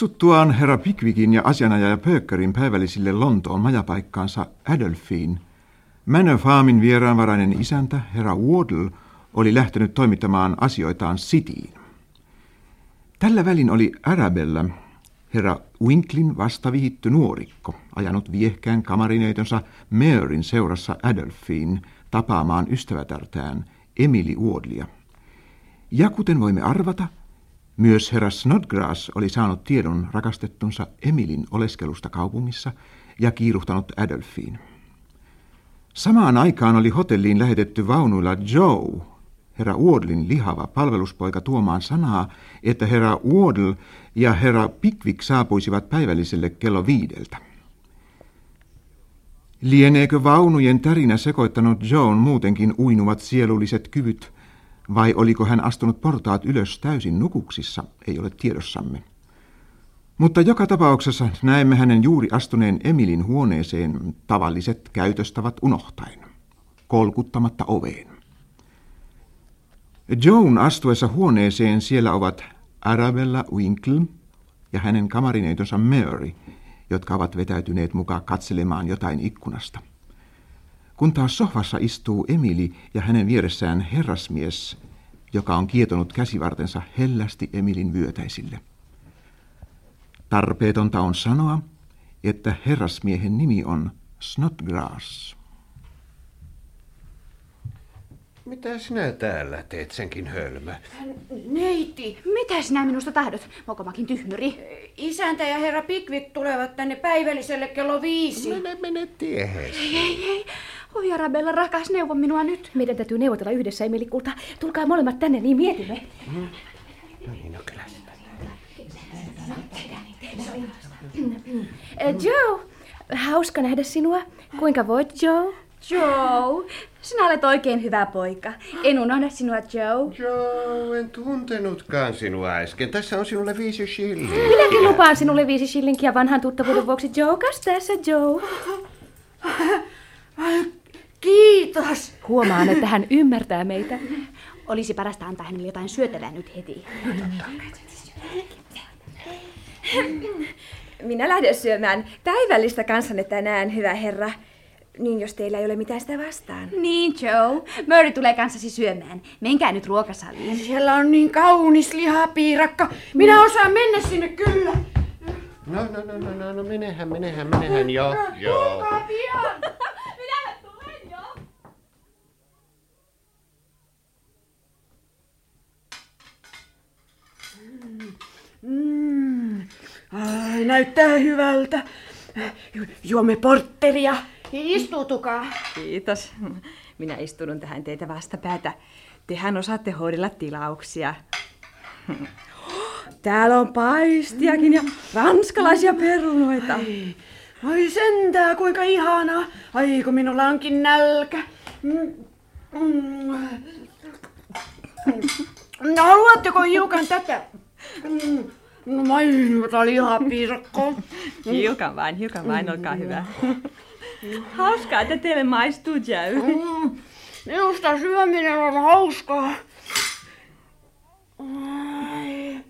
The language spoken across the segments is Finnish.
Kutsuttuaan herra Pickwickin ja asianajaja Pökkerin päivällisille Lontoon majapaikkaansa Adolfiin, Manor Farmin vieraanvarainen isäntä, herra Wardle, oli lähtenyt toimittamaan asioitaan Cityin. Tällä välin oli Arabella, herra Winklin vastavihitty nuorikko, ajanut viehkään kamarineitonsa Maryn seurassa Adolfiin tapaamaan ystävätärtään Emily Wardlia. Ja kuten voimme arvata, myös herra Snodgrass oli saanut tiedon rakastettunsa Emilin oleskelusta kaupungissa ja kiiruhtanut Adolfiin. Samaan aikaan oli hotelliin lähetetty vaunuilla Joe, herra Wardlin lihava palveluspoika tuomaan sanaa, että herra Wardle ja herra Pickwick saapuisivat päivälliselle kello viideltä. Lieneekö vaunujen tärinä sekoittanut Joan muutenkin uinuvat sielulliset kyvyt, vai oliko hän astunut portaat ylös täysin nukuksissa, ei ole tiedossamme. Mutta joka tapauksessa näemme hänen juuri astuneen Emilin huoneeseen tavalliset käytöstavat unohtaen, kolkuttamatta oveen. Joan astuessa huoneeseen siellä ovat Arabella Winkle ja hänen kamarineitonsa Mary, jotka ovat vetäytyneet mukaan katselemaan jotain ikkunasta. Kun taas sohvassa istuu Emili ja hänen vieressään herrasmies, joka on kietonut käsivartensa hellästi Emilin vyötäisille. Tarpeetonta on sanoa, että herrasmiehen nimi on Snodgrass. Mitä sinä täällä teet senkin hölmö? Neiti, Mitä sinä minusta tahdot, mokomakin tyhmyri? isäntä ja herra Pickwick tulevat tänne päivälliselle kello viisi. Mene, mene tieheesi. Ei, ei, ei. Oi Arabella, rakas, neuvo minua nyt. Meidän täytyy neuvotella yhdessä, Emeli Kulta. Tulkaa molemmat tänne, niin mietimme. No niin, no kyllä. Eh, Joe, hauska nähdä sinua. Kuinka voit, Joe? Joe, sinä olet oikein hyvä poika. En unohda sinua, Joe. Joo, en tuntenutkaan sinua äsken. Tässä on sinulle viisi shilliä. Minäkin lupaan sinulle viisi shillinkiä vanhan tuttavuuden vuoksi. Joe, kas tässä, Joe. Kiitos. Huomaan, että hän ymmärtää meitä. Olisi parasta antaa hänelle jotain syötävää nyt heti. Minä lähden syömään päivällistä kanssanne tänään, hyvä herra. Niin jos teillä ei ole mitään sitä vastaan. Niin, Joe. Murray tulee kanssasi syömään. Menkää nyt ruokasaliin. Siellä on niin kaunis lihapiirakka. Minä osaan mennä sinne kyllä. No, no, no, no, no, no, menehän, menehän, menehän, joo, joo. Tulkaa pian. Minä tulen jo. Mm. Ai, näyttää hyvältä. Ju- Juomme portteria. Istuutukaa. Kiitos. Minä istun tähän teitä vastapäätä. Tehän osaatte hoidella tilauksia. Täällä on paistiakin ja ranskalaisia perunoita. Ai, ai sentää, kuinka ihanaa. Ai, kun minulla onkin nälkä. Mm, mm. No, haluatteko hiukan tätä? Mm. No, mainita lihapiirakkoa. Hiukan vain, hiukan vain, olkaa hyvä. Hauskaa, että teille maistuu, Joe. Mm. Minusta syöminen on hauskaa. Ai.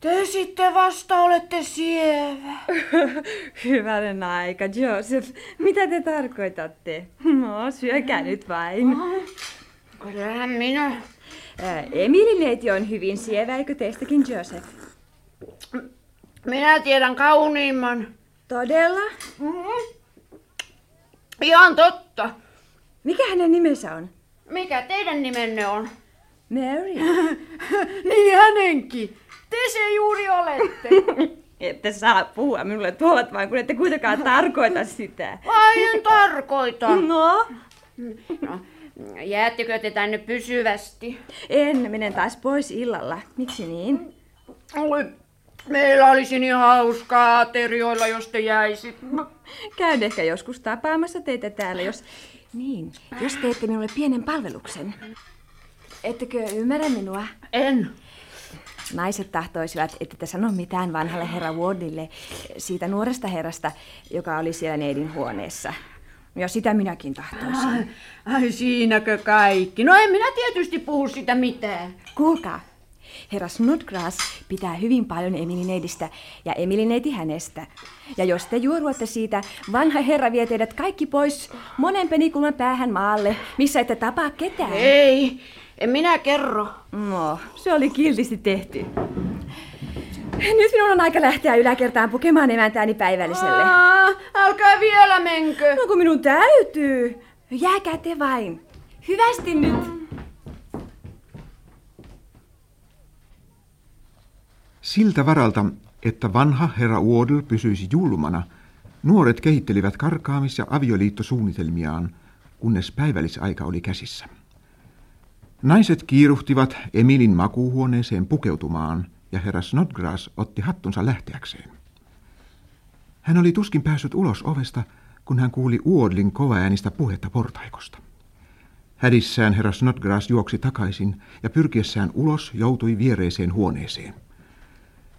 Te sitten vasta olette sievä. Hyvänen aika, Joseph. Mitä te tarkoitatte? No, syökää nyt vain. Kyllähän minä. Ää, Emilin neiti on hyvin sievä, eikö teistäkin, Joseph? Minä tiedän kauniimman. Todella? Mm. Ihan totta. Mikä hänen nimensä on? Mikä teidän nimenne on? Mary. niin hänenkin. Te se juuri olette. Ette saa puhua minulle tuolla vaan, kun ette kuitenkaan tarkoita sitä. Ai en tarkoita. No? No, jäättekö te tänne pysyvästi? En, menen taas pois illalla. Miksi niin? Oi, meillä olisi niin hauskaa aterioilla, jos te jäisit. Käyn ehkä joskus tapaamassa teitä täällä, jos... Niin, jos teette minulle pienen palveluksen. Ettekö ymmärrä minua? En. Naiset tahtoisivat, että te sano mitään vanhalle herra Wardille siitä nuoresta herrasta, joka oli siellä neidin huoneessa. Ja sitä minäkin tahtoisin. Ai, ai siinäkö kaikki? No en minä tietysti puhu sitä mitään. Kuulkaa, herra Snodgrass pitää hyvin paljon Emilineidistä ja Emilineiti hänestä. Ja jos te juoruatte siitä, vanha herra vie teidät kaikki pois monen penikulman päähän maalle, missä ette tapaa ketään. Ei, en minä kerro. No, se oli kiltisti tehty. Nyt minun on aika lähteä yläkertaan pukemaan emäntääni päivälliselle. Aa, älkää vielä menkö. No kun minun täytyy. Jääkää te vain. Hyvästi nyt. Siltä varalta, että vanha herra Wardle pysyisi julmana, nuoret kehittelivät karkaamis- ja avioliittosuunnitelmiaan, kunnes päivällisaika oli käsissä. Naiset kiiruhtivat Emilin makuuhuoneeseen pukeutumaan, ja herra Snodgrass otti hattunsa lähteäkseen. Hän oli tuskin päässyt ulos ovesta, kun hän kuuli Uodlin kovaäänistä puhetta portaikosta. Hädissään herra Snodgrass juoksi takaisin ja pyrkiessään ulos joutui viereiseen huoneeseen.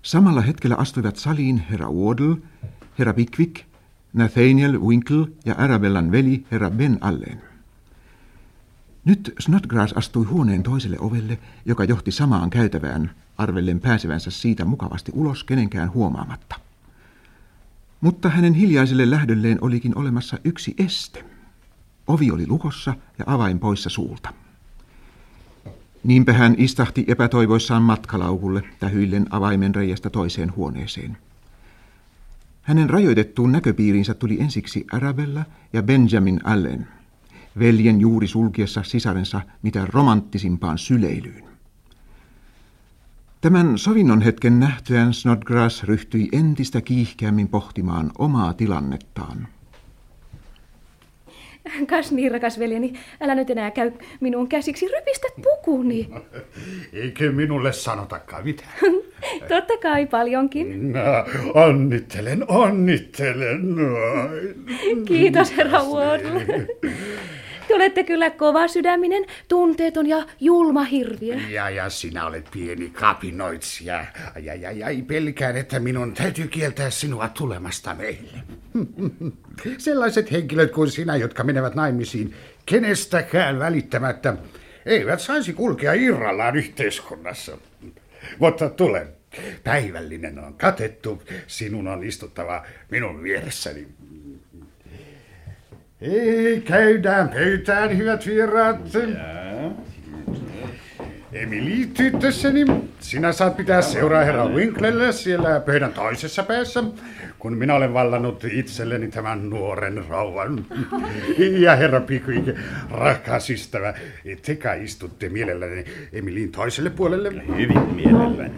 Samalla hetkellä astuivat saliin herra Wardle, herra Pickwick, Nathaniel Winkle ja Arabellan veli herra Ben Allen. Nyt Snodgrass astui huoneen toiselle ovelle, joka johti samaan käytävään, arvellen pääsevänsä siitä mukavasti ulos kenenkään huomaamatta. Mutta hänen hiljaiselle lähdölleen olikin olemassa yksi este. Ovi oli lukossa ja avain poissa suulta. Niinpä hän istahti epätoivoissaan matkalaukulle tähyillen avaimen reiästä toiseen huoneeseen. Hänen rajoitettuun näköpiiriinsä tuli ensiksi Arabella ja Benjamin Allen, veljen juuri sulkiessa sisarensa mitä romanttisimpaan syleilyyn. Tämän sovinnon hetken nähtyään Snodgrass ryhtyi entistä kiihkeämmin pohtimaan omaa tilannettaan. Kas niin, rakas veljeni, älä nyt enää käy minun käsiksi, rypistät pukuni. Eikö minulle sanotakaan mitään? Totta kai paljonkin. No, onnittelen, onnittelen. Kiitos, herra Wardle. Te olette kyllä kova sydäminen, tunteeton ja julma hirviö. Ja, ja sinä olet pieni kapinoitsija. Ja, ja, ja pelkään, että minun täytyy kieltää sinua tulemasta meille. Sellaiset henkilöt kuin sinä, jotka menevät naimisiin kenestäkään välittämättä, eivät saisi kulkea irrallaan yhteiskunnassa. Mutta tule. Päivällinen on katettu. Sinun on istuttava minun vieressäni. Ei, käydään pöytään, hyvät vieraat. Emili, tyttössäni, sinä saat pitää seuraa herra Winklelle siellä pöydän toisessa päässä, kun minä olen vallannut itselleni tämän nuoren rauhan. Ja herra Pickwick, rakas ystävä, te kai istutte mielelläni Emilin toiselle puolelle. Hyvin mielelläni.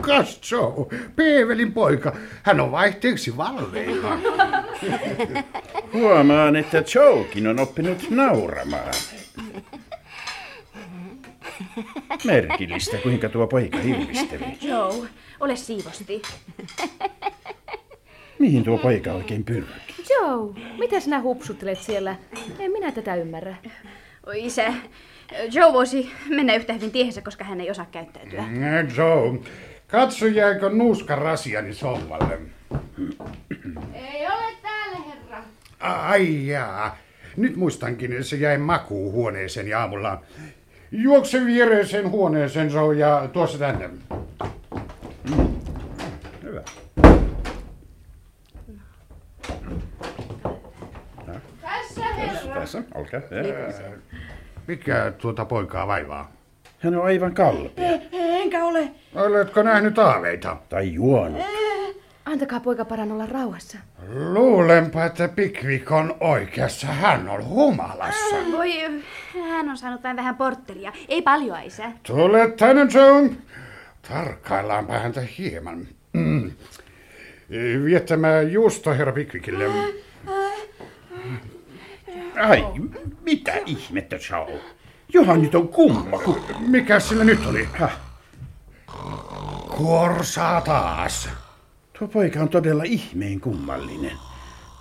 Kas Joe, Peevelin poika. Hän on vaihteeksi valveilla. Huomaan, että Joekin on oppinut nauramaan. Merkillistä, kuinka tuo poika hilvisteli. Joe, ole siivosti. Mihin tuo poika oikein pyrkii? Joe, mitä sinä hupsuttelet siellä? En minä tätä ymmärrä. Oi isä, Joe voisi mennä yhtä hyvin tiehensä, koska hän ei osaa käyttäytyä. Joe, katso jääkö nuuska rasiani sohvalle. Ei ole täällä, herra. Ai jaa. Nyt muistankin, se jäi makuuhuoneeseen ja aamulla. Juokse viereiseen huoneeseen, Joe, ja tuossa tänne. Hyvä. Tässä, herra. Tässä, olkaa. Mikä tuota poikaa vaivaa? Hän on aivan kalpea. Enkä ole. Oletko nähnyt aaveita? Tai juonut. Antakaa poika paran olla rauhassa. Luulenpa, että Pickwick on oikeassa. Hän on humalassa. Voi, hän on saanut vain vähän portteria. Ei paljon, isä. Tule tänne, Joe. Tarkkaillaanpa häntä hieman. Mm. Viettämä juusto herra Pickwickille. Ai, mitä ihmettä, Joe? Johan nyt on kumma. Ku... Mikä sillä nyt oli? Korsaa taas. Tuo poika on todella ihmeen kummallinen.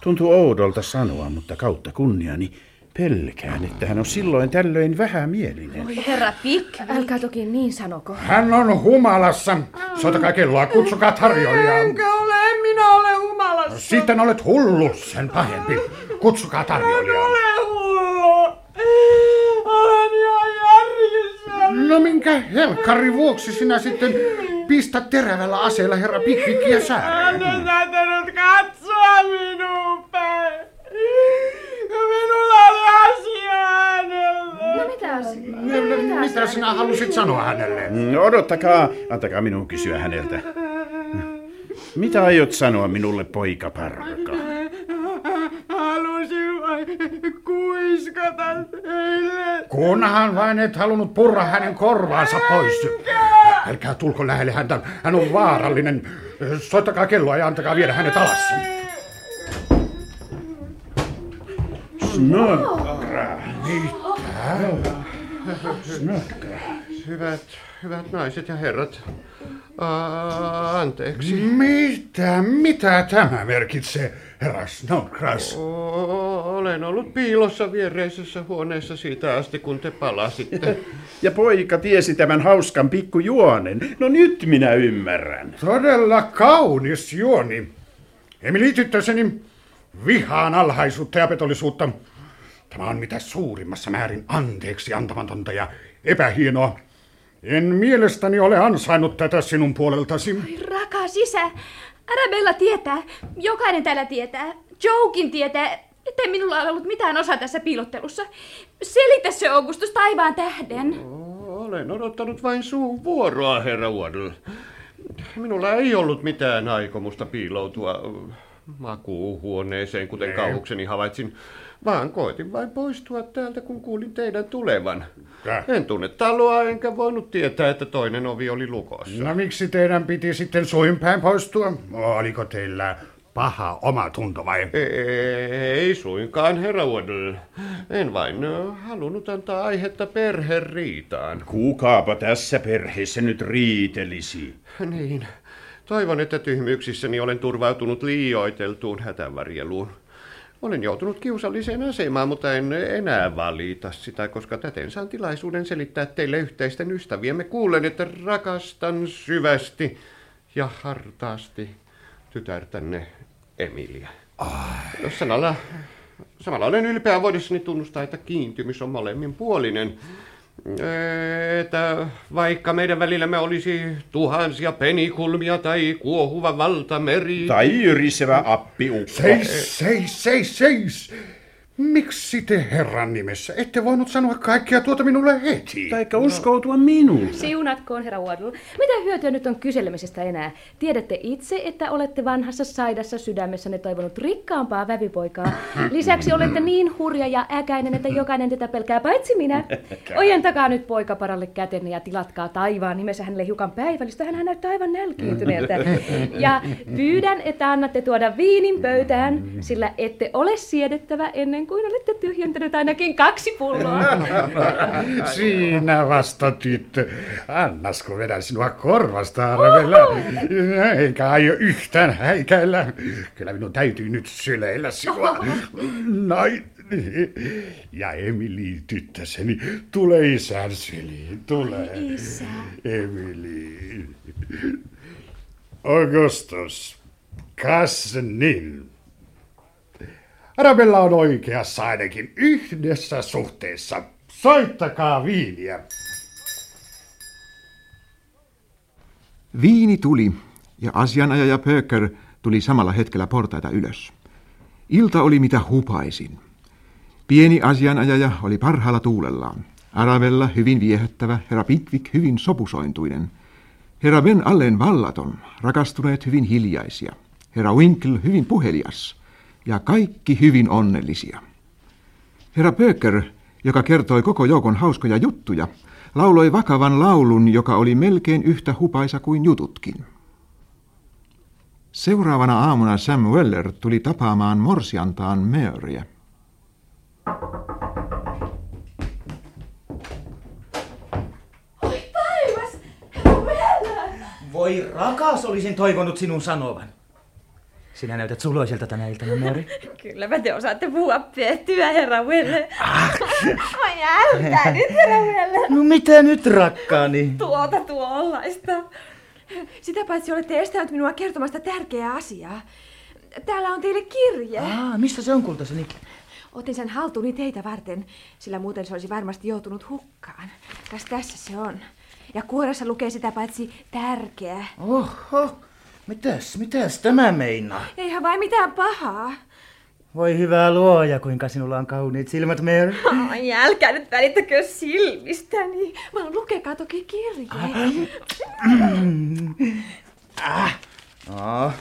Tuntuu oudolta sanoa, mutta kautta kunniani pelkään, että hän on silloin tällöin vähämielinen. Oi, herra Pick. Älkää toki niin sanoko. Hän on humalassa. Soitakaa kelloa, kutsukaa tarjoilijaa. Enkä ole, Sitten olet hullu, sen pahempi. Kutsukaa tarjoilijaa. Ole hullu. Olen ihan järjissä. No minkä helkkari vuoksi sinä sitten pistät terävällä aseella herra Pikvikkiä sääreen? Hän on saattanut katsoa minuun päin. Minulla oli asia hänelle. No mitä asiaa? Mitä sinä halusit sanoa hänelle? Mm, Odottakaa, antakaa minun kysyä häneltä. Mitä aiot sanoa minulle, poika parka? Halusin vain kuiskata teille. Kunhan vain et halunnut purra hänen korvaansa pois. Älkää tulko lähelle häntä, hän on vaarallinen. Soittakaa kelloa ja antakaa viedä hänet alas. Snökra. Hyvät, hyvät naiset ja herrat. Aa, anteeksi. Mitä, mitä tämä merkitsee, herra Snodgrass? O- Olen ollut piilossa viereisessä huoneessa siitä asti, kun te palasitte. Ja poika tiesi tämän hauskan pikkujuonen. No nyt minä ymmärrän. Todella kaunis juoni. Emili tyttöseni vihaan alhaisuutta ja petollisuutta. Tämä on mitä suurimmassa määrin anteeksi antamatonta ja epähienoa. En mielestäni ole ansainnut tätä sinun puoleltasi. Rakas isä, Arabella tietää, jokainen täällä tietää, Joekin tietää, ettei minulla ole ollut mitään osaa tässä piilottelussa. Selitä se, Augustus, taivaan tähden. Olen odottanut vain suun vuoroa, herra Waddle. Minulla ei ollut mitään aikomusta piiloutua makuuhuoneeseen, kuten kauhukseni havaitsin, vaan koitin vain poistua täältä, kun kuulin teidän tulevan. Tää. En tunne taloa, enkä voinut tietää, että toinen ovi oli lukossa. No miksi teidän piti sitten suinpäin poistua? Oliko teillä paha oma tunto vai? Ei suinkaan, herra Waddle. En vain halunnut antaa aihetta perheriitaan. Kukaapa tässä perheessä nyt riitelisi? Niin. Toivon, että tyhmyyksissäni olen turvautunut liioiteltuun hätävarjeluun. Olen joutunut kiusalliseen asemaan, mutta en enää valita sitä, koska täten saan tilaisuuden selittää teille yhteisten ystäviemme kuullen, että rakastan syvästi ja hartaasti tytärtänne Emilia. Sanalla, samalla olen ylpeä voidessani tunnustaa, että kiintymys on molemminpuolinen. Että vaikka meidän välillämme olisi tuhansia penikulmia tai kuohuva valtameri... Tai yrisevä appiukko. Seis, seis, seis, seis! Miksi te herran nimessä ette voinut sanoa kaikkea tuota minulle heti? Taikka uskoutua minuun. Siunatkoon, herra Waddle. Mitä hyötyä nyt on kyselemisestä enää? Tiedätte itse, että olette vanhassa saidassa sydämessänne toivonut rikkaampaa vävipoikaa. Lisäksi olette niin hurja ja äkäinen, että jokainen tätä pelkää, paitsi minä. Ojentakaa nyt poikaparalle kätenne ja tilatkaa taivaan nimessä hänelle hiukan päivällistä. Hän näyttää aivan nälkiintyneeltä. Ja pyydän, että annatte tuoda viinin pöytään, sillä ette ole siedettävä ennen kuin olette tyhjentänyt ainakin kaksi pulloa. Siinä vasta tyttö. Annasko vedän sinua korvasta, Arvella? Eikä aio yhtään häikäillä. Kyllä minun täytyy nyt syleillä sinua. Näin. Ja Emili, tyttöseni, tule isän syliin, tule. Isä. Emili. Augustus. Kas niin. Arabella on oikeassa ainakin yhdessä suhteessa. Soittakaa viiniä. Viini tuli ja asianajaja Pöker tuli samalla hetkellä portaita ylös. Ilta oli mitä hupaisin. Pieni asianajaja oli parhaalla tuulellaan. Arabella hyvin viehättävä, herra Pitvik hyvin sopusointuinen. Herra Ben Allen vallaton, rakastuneet hyvin hiljaisia. Herra Winkle hyvin puhelias ja kaikki hyvin onnellisia. Herra Pöker, joka kertoi koko joukon hauskoja juttuja, lauloi vakavan laulun, joka oli melkein yhtä hupaisa kuin jututkin. Seuraavana aamuna Sam Weller tuli tapaamaan morsiantaan Maryä. Oi rakas, olisin toivonut sinun sanovan. Sinä näytät suloiselta tänä iltana, Mary. Kylläpä te osaatte puhua pettyä, herra Welle. Oi älkää nyt, herra Welle. No mitä nyt, rakkaani? Tuota tuollaista. Sitä paitsi olette estänyt minua kertomasta tärkeää asiaa. Täällä on teille kirje. Ah, mistä se on, kultaseni? Otin sen haltuuni teitä varten, sillä muuten se olisi varmasti joutunut hukkaan. Kas tässä se on. Ja kuoressa lukee sitä paitsi tärkeä. Oho, mitäs, mitäs tämä meinaa? Eihän vain mitään pahaa. Voi hyvää luoja, kuinka sinulla on kauniit silmät, Mary. Ai, älkää nyt välittäkö silmistäni. Vaan lukekaa toki kirjeen. Ah, no,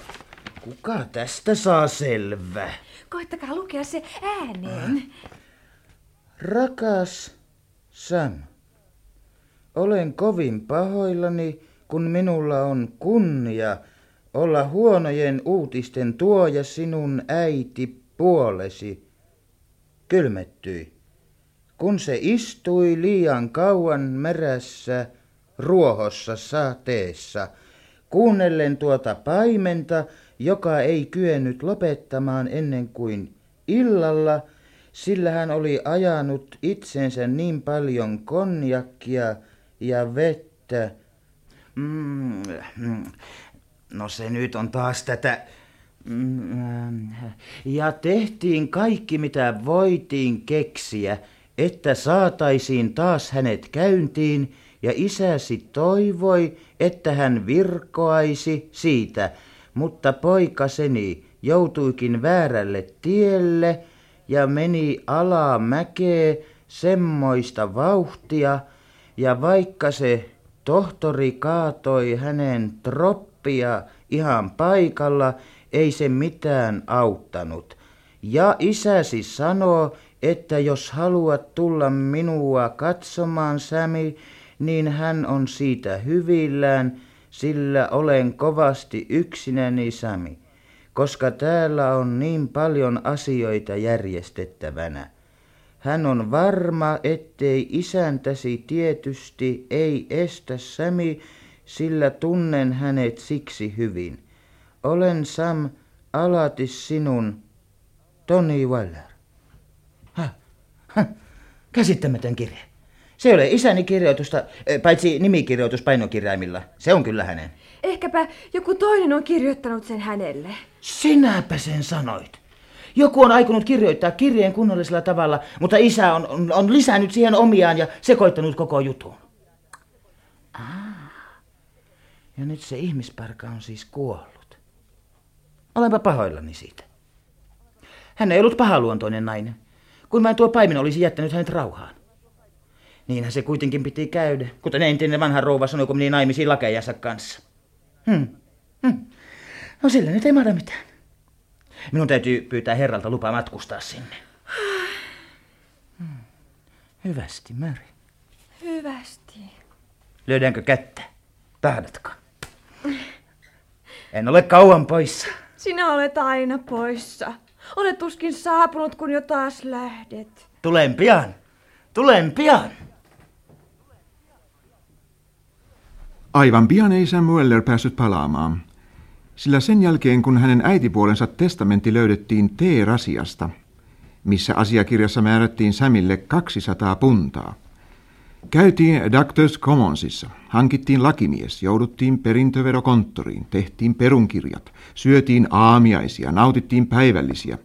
kuka tästä saa selvää? Koittakaa lukea se ääneen. Rakas Sam, olen kovin pahoillani, kun minulla on kunnia olla huonojen uutisten tuoja sinun äiti puolesi. Kylmettyi, kun se istui liian kauan merässä ruohossa sateessa, kuunnellen tuota paimenta, joka ei kyennyt lopettamaan ennen kuin illalla, sillä hän oli ajanut itsensä niin paljon konjakkia ja vettä. Mm, mm. No se nyt on taas tätä... Ja tehtiin kaikki, mitä voitiin keksiä, että saataisiin taas hänet käyntiin, ja isäsi toivoi, että hän virkoaisi siitä, mutta poikaseni joutuikin väärälle tielle ja meni alamäkee semmoista vauhtia, ja vaikka se tohtori kaatoi hänen troppia ihan paikalla, ei se mitään auttanut. Ja isäsi sanoo, että jos haluat tulla minua katsomaan, Sämi, niin hän on siitä hyvillään, sillä olen kovasti yksinäni, Sami, koska täällä on niin paljon asioita järjestettävänä. Hän on varma, ettei isäntäsi tietysti ei estä Sami, sillä tunnen hänet siksi hyvin. Olen Sam alati sinun Tony Weller. Häh? Häh? Käsittämätön kirje. Se ei ole isäni kirjoitusta, paitsi nimikirjoitus painokirjaimilla. Se on kyllä hänen. Ehkäpä joku toinen on kirjoittanut sen hänelle. Sinäpä sen sanoit. Joku on aikonut kirjoittaa kirjeen kunnollisella tavalla, mutta isä on, on, on lisännyt siihen omiaan ja sekoittanut koko jutun. Ah. Ja nyt se ihmisparka on siis kuollut. Olenpa pahoillani siitä. Hän ei ollut pahaluontoinen nainen, kun vain tuo paimen olisi jättänyt hänet rauhaan. Niinhän se kuitenkin piti käydä, kuten entinen vanha rouva sanoi, kun meni naimisiin lakejansa kanssa. Hmm. Hmm. No sillä nyt ei mahda mitään. Minun täytyy pyytää herralta lupa matkustaa sinne. Hmm. Hyvästi, Mary. Hyvästi. Löydäänkö kättä? Tahdatko? En ole kauan poissa. Sinä olet aina poissa. Olet tuskin saapunut, kun jo taas lähdet. Tulen pian. Tulen pian. Aivan pian ei Sam Weller päässyt palaamaan, sillä sen jälkeen kun hänen äitipuolensa testamentti löydettiin T-rasiasta, missä asiakirjassa määrättiin Samille 200 puntaa, Käytiin Doctors Commonsissa, hankittiin lakimies, jouduttiin perintöverokonttoriin, tehtiin perunkirjat, syötiin aamiaisia, nautittiin päivällisiä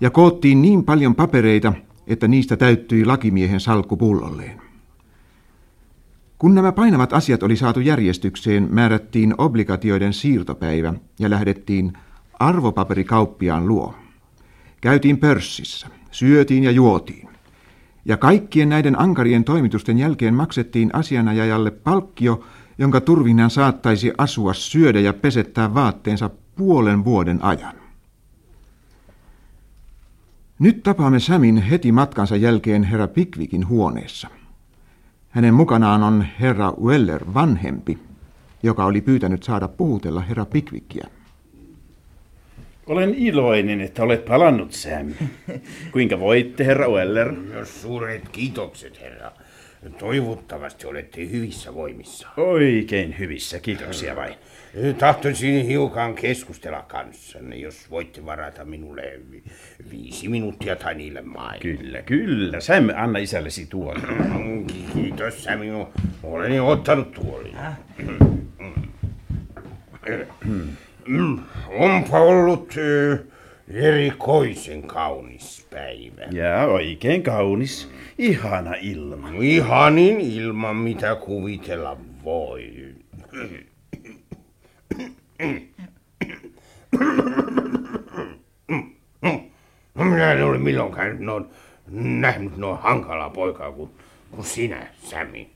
ja koottiin niin paljon papereita, että niistä täyttyi lakimiehen salkku pullolleen. Kun nämä painavat asiat oli saatu järjestykseen, määrättiin obligatioiden siirtopäivä ja lähdettiin arvopaperikauppiaan luo. Käytiin pörssissä, syötiin ja juotiin. Ja kaikkien näiden ankarien toimitusten jälkeen maksettiin asianajajalle palkkio, jonka turvin saattaisi asua, syödä ja pesettää vaatteensa puolen vuoden ajan. Nyt tapaamme Samin heti matkansa jälkeen herra Pickvickin huoneessa. Hänen mukanaan on herra Weller vanhempi, joka oli pyytänyt saada puhutella herra Pickvickia. Olen iloinen, että olet palannut, Sam. Kuinka voitte, herra Weller? Myös suuret kiitokset, herra. Toivottavasti olette hyvissä voimissa. Oikein hyvissä, kiitoksia vain. Tahtoisin hiukan keskustella kanssanne, jos voitte varata minulle vi- viisi minuuttia tai niille maille. Kyllä, kyllä. Sam, anna isällesi tuoli. Kiitos, Sam. Olen jo ottanut tuolin. Mm, Onpa ollut erikoisen kaunis päivä. Ja oikein kaunis. Ihana ilma. Ihanin ilman mitä kuvitella voi. No minä en ole milloinkaan noin, nähnyt noin hankalaa poikaa kuin, kuin sinä, Sami.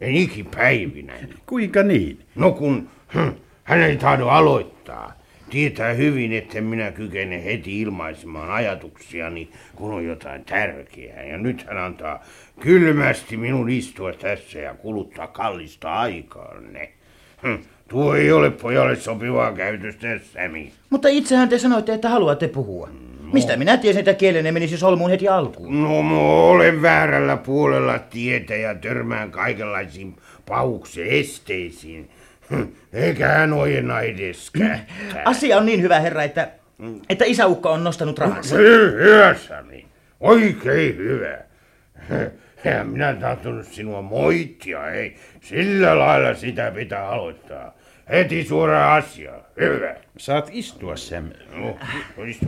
En ikipäivinä. Kuinka niin? No kun hm, hän ei tahdo aloittaa. Tietää hyvin, että minä kykene heti ilmaisemaan ajatuksiani, kun on jotain tärkeää. Ja nyt hän antaa kylmästi minun istua tässä ja kuluttaa kallista aikaanne. Hm, tuo ei ole pojalle sopivaa käytöstä, Sami. Mutta itsehän te sanoitte, että haluatte puhua. Mistä minä tiesin, että kielenne menisi solmuun heti alkuun? No, mä olen väärällä puolella tietä ja törmään kaikenlaisiin paukse esteisiin. Eikä hän ojenna edes. Asia on niin hyvä, herra, että, että isäukko on nostanut rahansa. Hyvä, Sami. Oikein hyvä. Ja minä tahtonut sinua moittia, ei. Sillä lailla sitä pitää aloittaa. Heti suoraan asiaan. Hyvä. Saat istua, Sam. No, istu.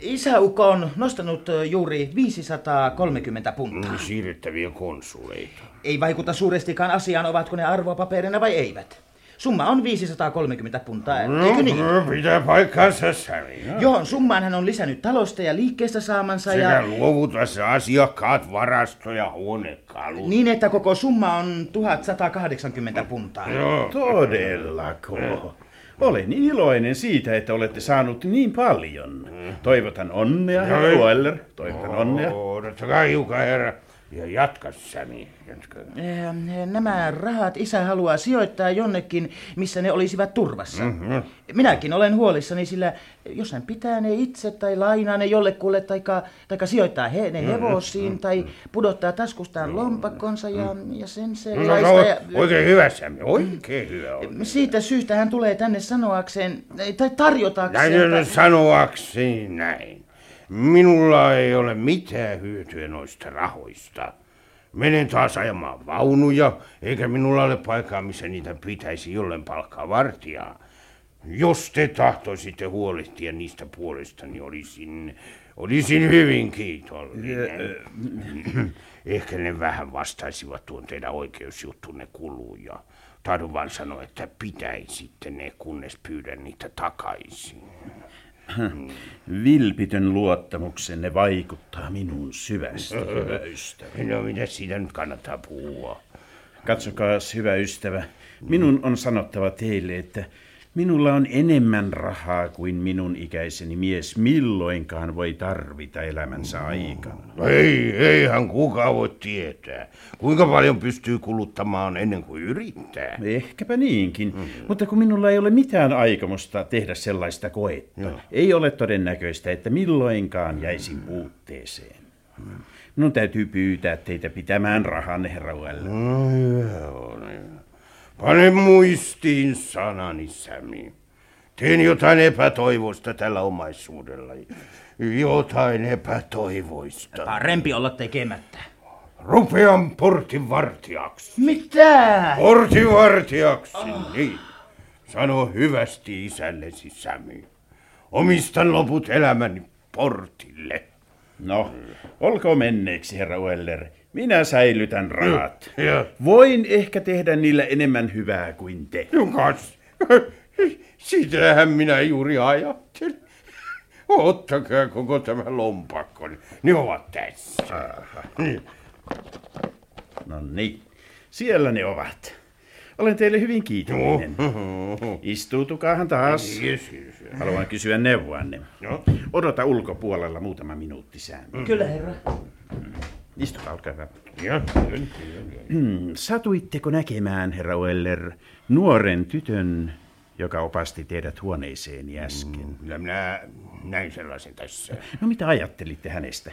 Isäukko on nostanut juuri 530 puntaa. Mm, Siirrettäviä konsuleita. Ei vaikuta suurestikaan asiaan, ovatko ne arvopaperina vai eivät. Summa on 530 puntaa, No, eikö niin? no, pitää paikkansa, Sami. No. Johon summaan hän on lisännyt talosta ja liikkeestä saamansa Sekä ja... luovutassa asiakkaat, varasto ja huonekalut. Niin, että koko summa on 1180 puntaa. Joo. Todellako? Olen iloinen siitä, että olette saanut niin paljon. Toivotan onnea, herra. Weller. Toivotan onnea. Odottakaa hiukan, herra. Ja jatka, Sami. Jatka. Nämä rahat isä haluaa sijoittaa jonnekin, missä ne olisivat turvassa. Mhm. Minäkin olen huolissani, sillä jos hän pitää ne itse tai lainaa ne jollekulle, taika, taika sijoittaa he, ne hevosiin tai pudottaa taskustaan lompakkonsa ja, ja sen No, sellaista. no, ja, oikein hyvä, Sami. Oikein hyvä on. siitä syystä hän tulee tänne sanoakseen, tai tarjotakseen. Täytyy että- nyt sanoakseni näin. Minulla ei ole mitään hyötyä noista rahoista. Menen taas ajamaan vaunuja, eikä minulla ole paikkaa, missä niitä pitäisi jollen palkkaa vartijaa. Jos te tahtoisitte huolehtia niistä puolesta, niin olisin, olisin hyvin kiitollinen. Ehkä ne vähän vastaisivat tuon teidän oikeusjuttunne kuluja. Tahdon vaan sanoa, että pitäisitte ne, kunnes pyydän niitä takaisin. Vilpitön luottamuksenne vaikuttaa minuun syvästi, hyvä ystävä. No mitä siitä nyt kannattaa puhua? Katsokaa, hyvä ystävä. Minun on sanottava teille, että minulla on enemmän rahaa kuin minun ikäiseni mies milloinkaan voi tarvita elämänsä aikana. Ei, eihän kukaan voi tietää. Kuinka paljon pystyy kuluttamaan ennen kuin yrittää? Ehkäpä niinkin, mutta kun minulla ei ole mitään aikomusta tehdä sellaista koetta, ei ole todennäköistä, että milloinkaan jäisin puutteeseen. Minun täytyy pyytää teitä pitämään rahanne, herra Weller. No hyvä on. hyvä. Pane muistiin sanani, Sami. Teen jotain epätoivoista tällä omaisuudella. Jotain epätoivoista. Parempi olla tekemättä. Rupean portinvartijaksi. Mitä? Portinvartijaksi, niin. Sano hyvästi isällesi, Sami. Omistan loput elämäni portille. No, olkoon menneeksi, herra Weller. Minä säilytän rahat. Ja Voin ehkä tehdä niillä enemmän hyvää kuin te. Jukas, sitähän minä juuri ajattelin. Ottakaa koko tämä lompakko. Ne ovat tässä. Niin. No niin, siellä ne ovat. Olen teille hyvin kiitollinen. Istuutukaahan taas. Haluan kysyä neuvoanne. No. Odota ulkopuolella muutama minuutti sään. Kyllä, herra. Istukaa, olkaa hyvä. Hmm, Satuitteko näkemään, herra Weller, nuoren tytön, joka opasti teidät huoneeseeni äsken? kyllä minä näin sellaisen tässä. No mitä ajattelitte hänestä?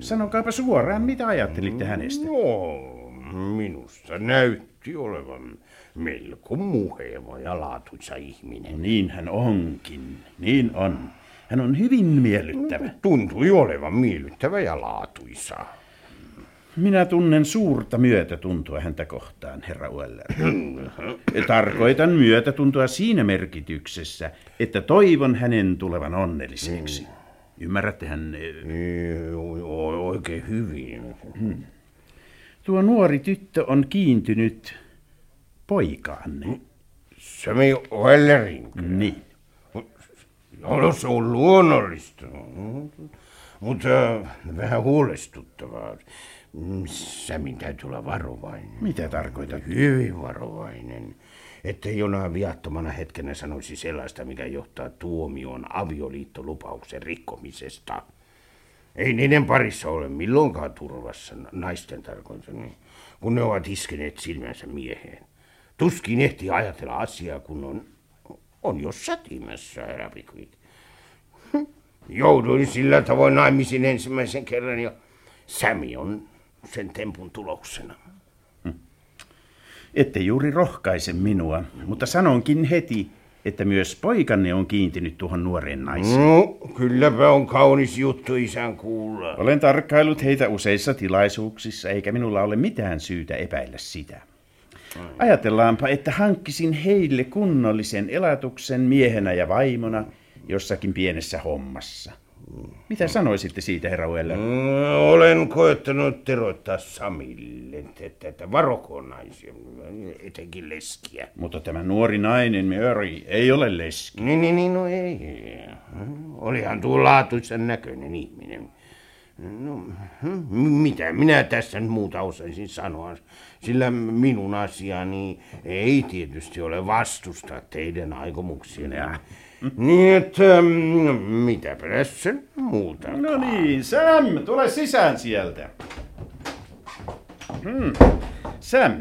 Sanokaapa suoraan, mitä ajattelitte hänestä? No, minusta näytti olevan melko muheva ja laatuisa ihminen. No niin hän onkin, niin on. Hän on hyvin miellyttävä. Tuntui olevan miellyttävä ja laatuisa. Minä tunnen suurta myötätuntoa häntä kohtaan, herra Ueller. Tarkoitan myötätuntoa siinä merkityksessä, että toivon hänen tulevan onnelliseksi. Ymmärrättehän? Oikein hyvin. Hmm. Tuo nuori tyttö on kiintynyt poikaanne. Sami Uellerin. Niin. No, se on luonnollista. Mutta vähän huolestuttavaa. Sämin täytyy olla varovainen. Mitä tarkoitat? Hyvin varovainen. Että jonain viattomana hetkenä sanoisi sellaista, mikä johtaa tuomioon avioliittolupauksen rikkomisesta. Ei niiden parissa ole milloinkaan turvassa, naisten tarkoitan, kun ne ovat iskeneet silmänsä mieheen. Tuskin ehtii ajatella asiaa, kun on, on jo sätimässä, herra Pickwick. Jouduin sillä tavoin naimisiin ensimmäisen kerran ja Sami on sen tempun tuloksena. Ette juuri rohkaise minua, mutta sanonkin heti, että myös poikanne on kiintynyt tuohon nuoreen naiseen. No, kylläpä on kaunis juttu isän kuulla. Olen tarkkailut heitä useissa tilaisuuksissa, eikä minulla ole mitään syytä epäillä sitä. Ajatellaanpa, että hankkisin heille kunnollisen elatuksen miehenä ja vaimona jossakin pienessä hommassa. Mitä sanoisitte siitä, herra Weller? No, olen koettanut teroittaa Samille, että, että varokoon naisia, etenkin leskiä. Mutta tämä nuori nainen, Mary, ei ole leski. Niin, niin, niin, no ei. Olihan tuo laatuisen näköinen ihminen. No, mitä minä tässä nyt muuta osaisin sanoa, sillä minun asiani ei tietysti ole vastusta teidän aikomuksienne. Niin, että mm, mitä tässä muuta? No niin, Sam, tule sisään sieltä. Hmm. Sam,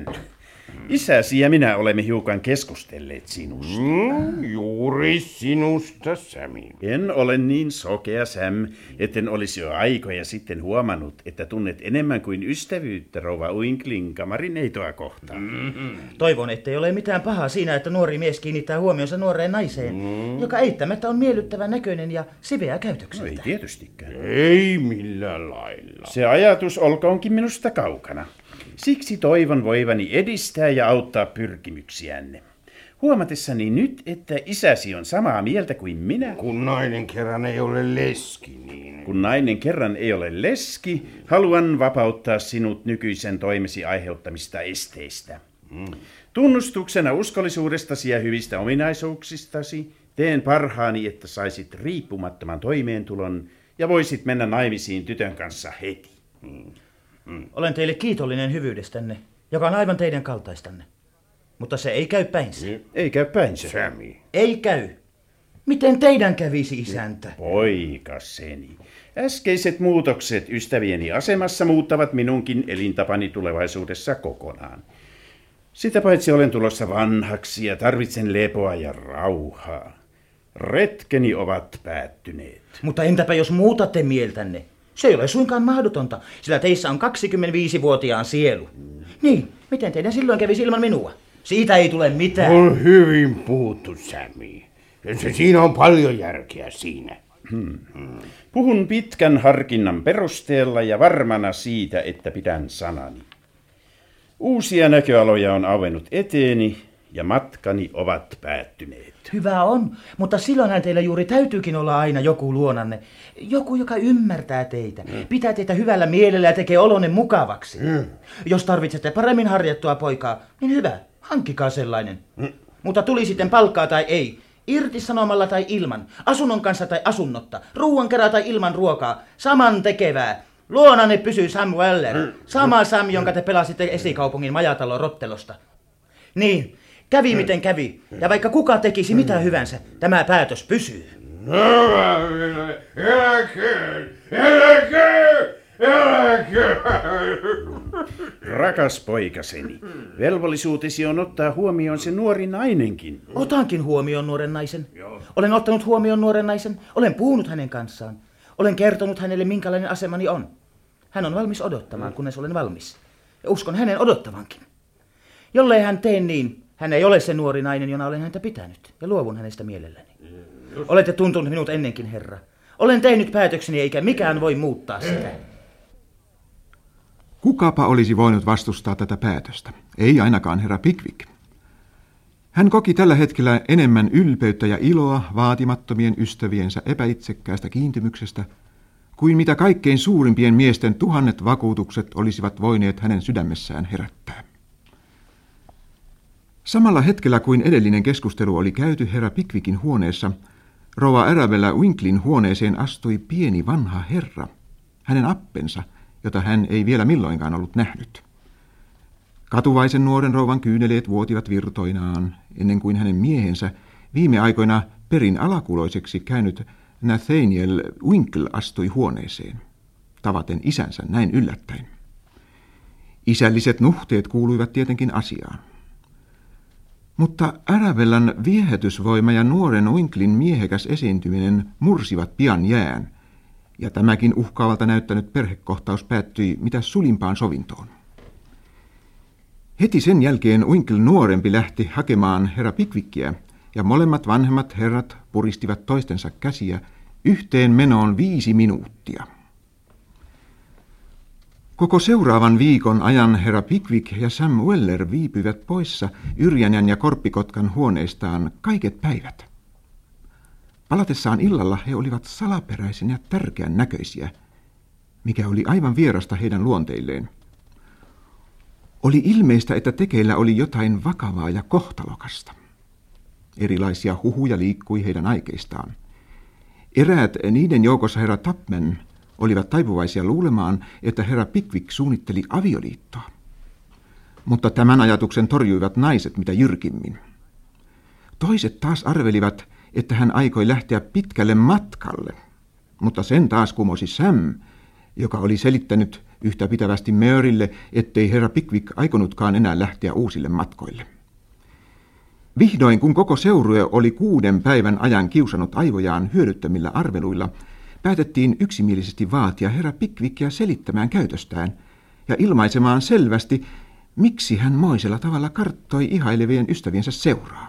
Isäsi ja minä olemme hiukan keskustelleet sinusta. Mm, juuri sinusta, Sami. En ole niin sokea, Sam, etten olisi jo aikoja sitten huomannut, että tunnet enemmän kuin ystävyyttä rouva Uinklin kamarineitoa kohtaan. Mm-hmm. Toivon, ettei ole mitään pahaa siinä, että nuori mies kiinnittää huomionsa nuoreen naiseen, mm. joka eittämättä on miellyttävän näköinen ja siveä käytökseltä. No ei tietystikään. Ei millään lailla. Se ajatus olkoonkin minusta kaukana. Siksi toivon voivani edistää ja auttaa pyrkimyksiänne. Huomatessani nyt, että isäsi on samaa mieltä kuin minä. Kun nainen kerran ei ole leski, niin... Kun nainen kerran ei ole leski, haluan vapauttaa sinut nykyisen toimesi aiheuttamista esteistä. Mm. Tunnustuksena uskollisuudestasi ja hyvistä ominaisuuksistasi teen parhaani, että saisit riippumattoman toimeentulon ja voisit mennä naimisiin tytön kanssa heti. Mm. Mm. Olen teille kiitollinen hyvyydestänne, joka on aivan teidän kaltaistanne. Mutta se ei käy päinsä. Niin. Ei käy päinsä. Sami. Ei käy. Miten teidän kävisi, isäntä? Poikaseni. Äskeiset muutokset ystävieni asemassa muuttavat minunkin elintapani tulevaisuudessa kokonaan. Sitä paitsi olen tulossa vanhaksi ja tarvitsen lepoa ja rauhaa. Retkeni ovat päättyneet. Mutta entäpä jos muutatte mieltänne? Se ei ole suinkaan mahdotonta, sillä teissä on 25-vuotiaan sielu. Niin, miten teidän silloin kävisi ilman minua? Siitä ei tule mitään. On hyvin puhuttu, Sami. Se, siinä on paljon järkeä siinä. Hmm. Puhun pitkän harkinnan perusteella ja varmana siitä, että pidän sanani. Uusia näköaloja on avennut eteeni ja matkani ovat päättyneet. Hyvä on, mutta silloinhan teillä juuri täytyykin olla aina joku luonanne. Joku, joka ymmärtää teitä, mm. pitää teitä hyvällä mielellä ja tekee olonne mukavaksi. Mm. Jos tarvitsette paremmin harjattua poikaa, niin hyvä, hankkikaa sellainen. Mm. Mutta tuli sitten palkkaa tai ei, irtisanomalla tai ilman, asunnon kanssa tai asunnotta, ruuan kerää tai ilman ruokaa, saman tekevää. Luonanne pysyy Sam Weller, mm. sama Sam, jonka te pelasitte esikaupungin majatalon rottelosta. Niin, Kävi miten kävi, ja vaikka kuka tekisi mitä hyvänsä, tämä päätös pysyy. Rakas poikaseni, velvollisuutesi on ottaa huomioon se nuori nainenkin. Otankin huomioon nuoren naisen. Olen ottanut huomioon nuoren naisen. Olen puhunut hänen kanssaan. Olen kertonut hänelle, minkälainen asemani on. Hän on valmis odottamaan, kunnes olen valmis. Ja uskon hänen odottavankin. Jollei hän tee niin, hän ei ole se nuori nainen, jona olen häntä pitänyt, ja luovun hänestä mielelläni. Olette tuntunut minut ennenkin, Herra. Olen tehnyt päätökseni, eikä mikään voi muuttaa sitä. Kukapa olisi voinut vastustaa tätä päätöstä? Ei ainakaan herra Pickwick. Hän koki tällä hetkellä enemmän ylpeyttä ja iloa vaatimattomien ystäviensä epäitsekkäästä kiintymyksestä kuin mitä kaikkein suurimpien miesten tuhannet vakuutukset olisivat voineet hänen sydämessään herättää. Samalla hetkellä kuin edellinen keskustelu oli käyty herra Pickvickin huoneessa, Rova Arabella Winklin huoneeseen astui pieni vanha herra, hänen appensa, jota hän ei vielä milloinkaan ollut nähnyt. Katuvaisen nuoren rouvan kyyneleet vuotivat virtoinaan, ennen kuin hänen miehensä, viime aikoina perin alakuloiseksi käynyt Nathaniel Winkle astui huoneeseen, tavaten isänsä näin yllättäen. Isälliset nuhteet kuuluivat tietenkin asiaan. Mutta Arabellan viehätysvoima ja nuoren Winklin miehekäs esiintyminen mursivat pian jään, ja tämäkin uhkaavalta näyttänyt perhekohtaus päättyi mitä sulimpaan sovintoon. Heti sen jälkeen Winkle nuorempi lähti hakemaan herra Pickvickiä, ja molemmat vanhemmat herrat puristivat toistensa käsiä yhteen menoon viisi minuuttia. Koko seuraavan viikon ajan herra Pickwick ja Sam Weller viipyivät poissa Yrjänän ja Korppikotkan huoneistaan kaiket päivät. Palatessaan illalla he olivat salaperäisen ja tärkeän näköisiä, mikä oli aivan vierasta heidän luonteilleen. Oli ilmeistä, että tekeillä oli jotain vakavaa ja kohtalokasta. Erilaisia huhuja liikkui heidän aikeistaan. Eräät niiden joukossa herra Tapman olivat taipuvaisia luulemaan, että herra Pickwick suunnitteli avioliittoa. Mutta tämän ajatuksen torjuivat naiset mitä jyrkimmin. Toiset taas arvelivat, että hän aikoi lähteä pitkälle matkalle, mutta sen taas kumosi Sam, joka oli selittänyt yhtä pitävästi Mörille, ettei herra Pickwick aikonutkaan enää lähteä uusille matkoille. Vihdoin, kun koko seurue oli kuuden päivän ajan kiusannut aivojaan hyödyttämillä arveluilla, päätettiin yksimielisesti vaatia herra Pickvickia selittämään käytöstään ja ilmaisemaan selvästi, miksi hän moisella tavalla karttoi ihailevien ystäviensä seuraa.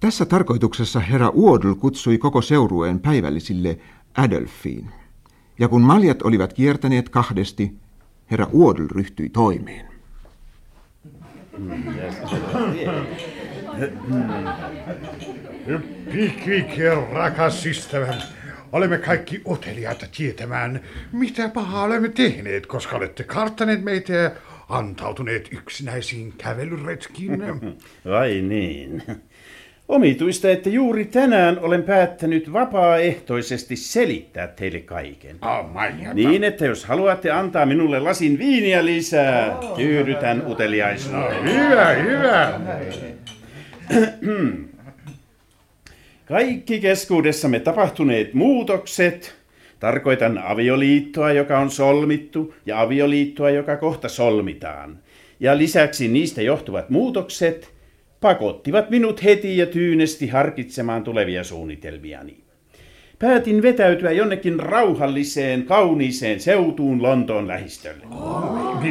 Tässä tarkoituksessa herra Uodl kutsui koko seurueen päivällisille Adelfiin. Ja kun maljat olivat kiertäneet kahdesti, herra Uodl ryhtyi toimeen. Pickwick, rakas ystävä. Olemme kaikki uteliaita tietämään, mitä pahaa olemme tehneet, koska olette karttaneet meitä ja antautuneet yksinäisiin kävelyretkiin. Vai niin. Omituista, että juuri tänään olen päättänyt vapaaehtoisesti selittää teille kaiken. Oh, niin, että jos haluatte antaa minulle lasin viiniä lisää, tyydytän uteliaisuuteen. No, hyvä, hyvä. Kaikki keskuudessamme tapahtuneet muutokset, tarkoitan avioliittoa, joka on solmittu, ja avioliittoa, joka kohta solmitaan, ja lisäksi niistä johtuvat muutokset, pakottivat minut heti ja tyynesti harkitsemaan tulevia suunnitelmiani. Päätin vetäytyä jonnekin rauhalliseen, kauniiseen seutuun Lontoon lähistölle. Oh,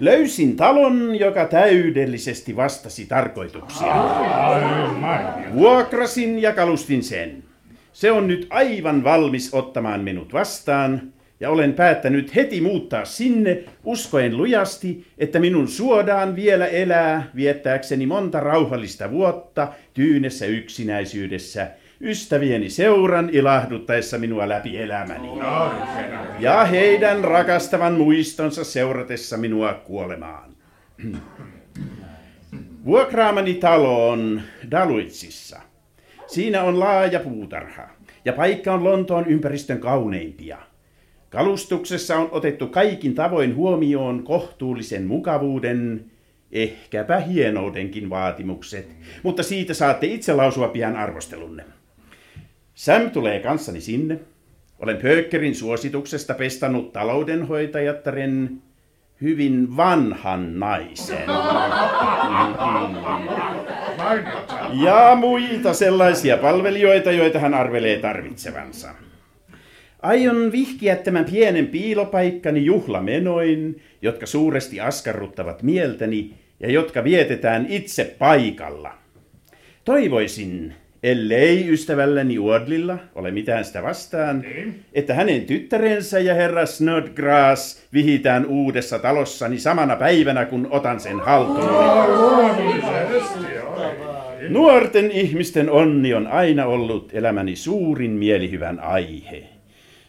Löysin talon, joka täydellisesti vastasi tarkoituksia. Vuokrasin ja kalustin sen. Se on nyt aivan valmis ottamaan minut vastaan, ja olen päättänyt heti muuttaa sinne, uskoen lujasti, että minun suodaan vielä elää viettääkseni monta rauhallista vuotta tyynessä yksinäisyydessä – ystävieni seuran ilahduttaessa minua läpi elämäni. Ja heidän rakastavan muistonsa seuratessa minua kuolemaan. Vuokraamani talo on Daluitsissa. Siinä on laaja puutarha ja paikka on Lontoon ympäristön kauneimpia. Kalustuksessa on otettu kaikin tavoin huomioon kohtuullisen mukavuuden, ehkäpä hienoudenkin vaatimukset, mutta siitä saatte itse lausua pian arvostelunne. Sam tulee kanssani sinne. Olen Pöökkerin suosituksesta pestannut taloudenhoitajattaren hyvin vanhan naisen. Ja muita sellaisia palvelijoita, joita hän arvelee tarvitsevansa. Aion vihkiä tämän pienen piilopaikkani juhlamenoin, jotka suuresti askarruttavat mieltäni ja jotka vietetään itse paikalla. Toivoisin, ellei ystävälläni Wardlilla ole mitään sitä vastaan, että hänen tyttärensä ja herra Snodgrass vihitään uudessa talossani samana päivänä, kun otan sen haltuun. Nuorten ihmisten onni on aina ollut elämäni suurin mielihyvän aihe.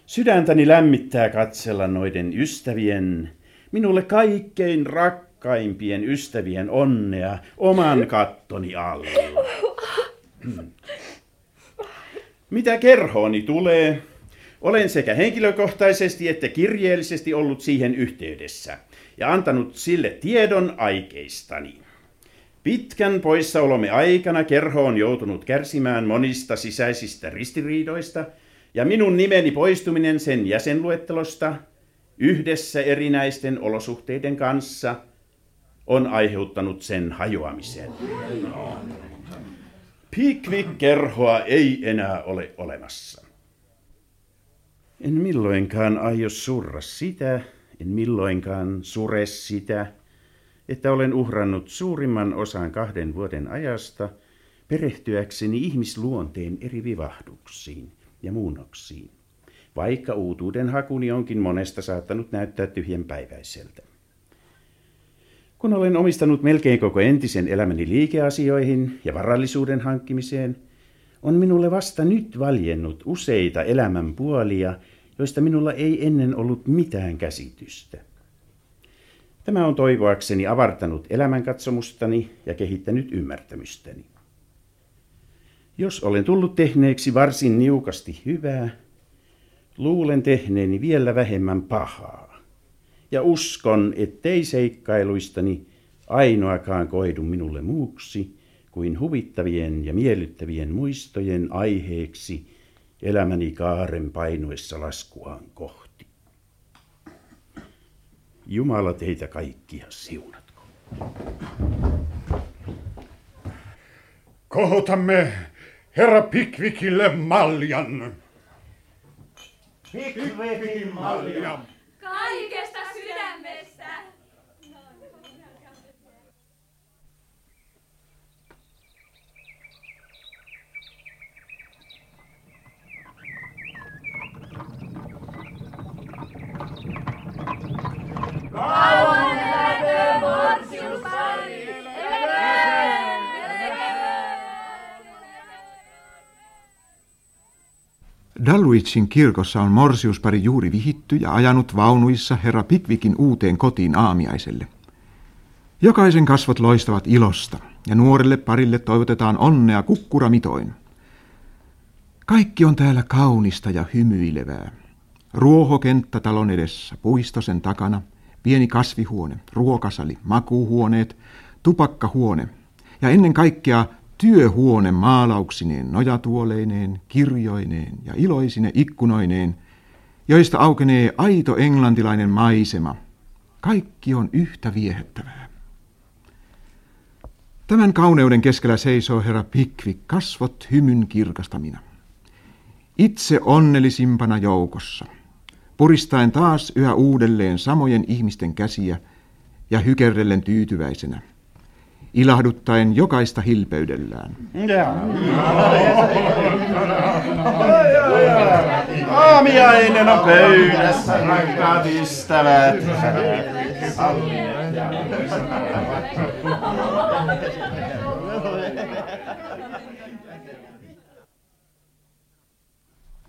Sydäntäni lämmittää katsella noiden ystävien, minulle kaikkein rakkaimpien ystävien onnea oman kattoni alla. Hmm. Mitä kerhooni tulee, olen sekä henkilökohtaisesti että kirjeellisesti ollut siihen yhteydessä ja antanut sille tiedon aikeistani. Pitkän poissaolomme aikana kerho on joutunut kärsimään monista sisäisistä ristiriidoista, ja minun nimeni poistuminen sen jäsenluettelosta yhdessä erinäisten olosuhteiden kanssa on aiheuttanut sen hajoamisen. Pickwick-kerhoa ei enää ole olemassa. En milloinkaan aio surra sitä, en milloinkaan sure sitä, että olen uhrannut suurimman osan kahden vuoden ajasta perehtyäkseni ihmisluonteen eri vivahduksiin ja muunnoksiin, vaikka uutuuden hakuni onkin monesta saattanut näyttää tyhjänpäiväiseltä. Kun olen omistanut melkein koko entisen elämäni liikeasioihin ja varallisuuden hankkimiseen, on minulle vasta nyt valjennut useita elämän puolia, joista minulla ei ennen ollut mitään käsitystä. Tämä on toivoakseni avartanut elämänkatsomustani ja kehittänyt ymmärtämystäni. Jos olen tullut tehneeksi varsin niukasti hyvää, luulen tehneeni vielä vähemmän pahaa. Ja uskon, ettei seikkailuistani ainoakaan koidu minulle muuksi kuin huvittavien ja miellyttävien muistojen aiheeksi elämäni kaaren painuessa laskuaan kohti. Jumala teitä kaikkia siunatko. Kohotamme herra Pickwickille maljan. Pickwickille maljan. Kaikesta sydämestä. Kauan eläköön morsiuspari! Eläköön! Dalwichin kirkossa on morsiuspari juuri vihitty ja ajanut vaunuissa herra Pickvickin uuteen kotiin aamiaiselle. Jokaisen kasvot loistavat ilosta ja nuorelle parille toivotetaan onnea kukkuramitoin. Kaikki on täällä kaunista ja hymyilevää. Ruohokenttä talon edessä, puisto sen takana, pieni kasvihuone, ruokasali, makuuhuoneet, tupakkahuone ja ennen kaikkea työhuone maalauksineen, nojatuoleineen, kirjoineen ja iloisine ikkunoineen, joista aukenee aito englantilainen maisema. Kaikki on yhtä viehättävää. Tämän kauneuden keskellä seisoo herra Pickwick kasvot hymyn kirkastamina. Itse onnellisimpana joukossa, puristaen taas yhä uudelleen samojen ihmisten käsiä ja hykerrellen tyytyväisenä – ilahduttaen jokaista hilpeydellään. Aamiainen on pöydässä, rakkaat ystävät.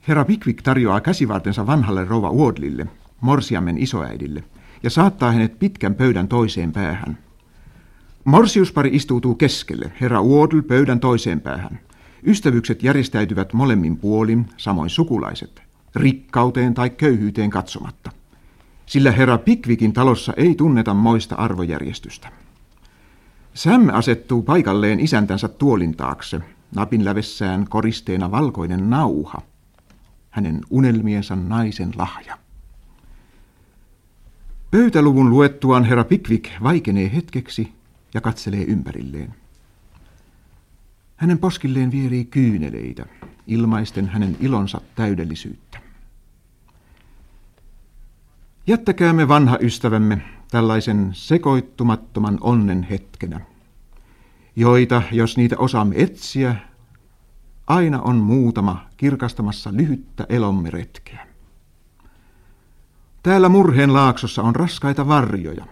Herra Pickwick tarjoaa käsivartensa vanhalle rouva Wardlille, morsiamen isoäidille, ja saattaa hänet pitkän pöydän toiseen päähän. Morsiuspari istuutuu keskelle, herra Wardle pöydän toiseen päähän. Ystävykset järjestäytyvät molemmin puolin, samoin sukulaiset, rikkauteen tai köyhyyteen katsomatta. Sillä herra Pickvickin talossa ei tunneta moista arvojärjestystä. Sam asettuu paikalleen isäntänsä tuolin taakse, napin lävessään koristeena valkoinen nauha, hänen unelmiensa naisen lahja. Pöytäluvun luettuaan herra Pickwick vaikenee hetkeksi ja katselee ympärilleen. Hänen poskilleen vierii kyyneleitä, ilmaisten hänen ilonsa täydellisyyttä. Jättäkäämme vanha ystävämme tällaisen sekoittumattoman onnen hetkenä, joita, jos niitä osaamme etsiä, aina on muutama kirkastamassa lyhyttä elomme retkeä. Täällä murheen laaksossa on raskaita varjoja,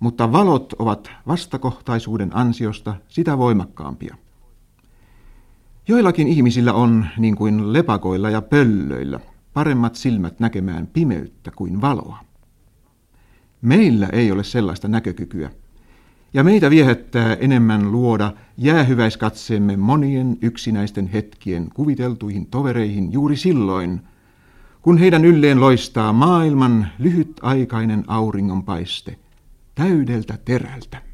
mutta valot ovat vastakohtaisuuden ansiosta sitä voimakkaampia. Joillakin ihmisillä on, niin kuin lepakoilla ja pöllöillä, paremmat silmät näkemään pimeyttä kuin valoa. Meillä ei ole sellaista näkökykyä, ja meitä viehättää enemmän luoda jäähyväiskatseemme monien yksinäisten hetkien kuviteltuihin tovereihin juuri silloin, kun heidän ylleen loistaa maailman lyhytaikainen auringonpaiste täydeltä terältä.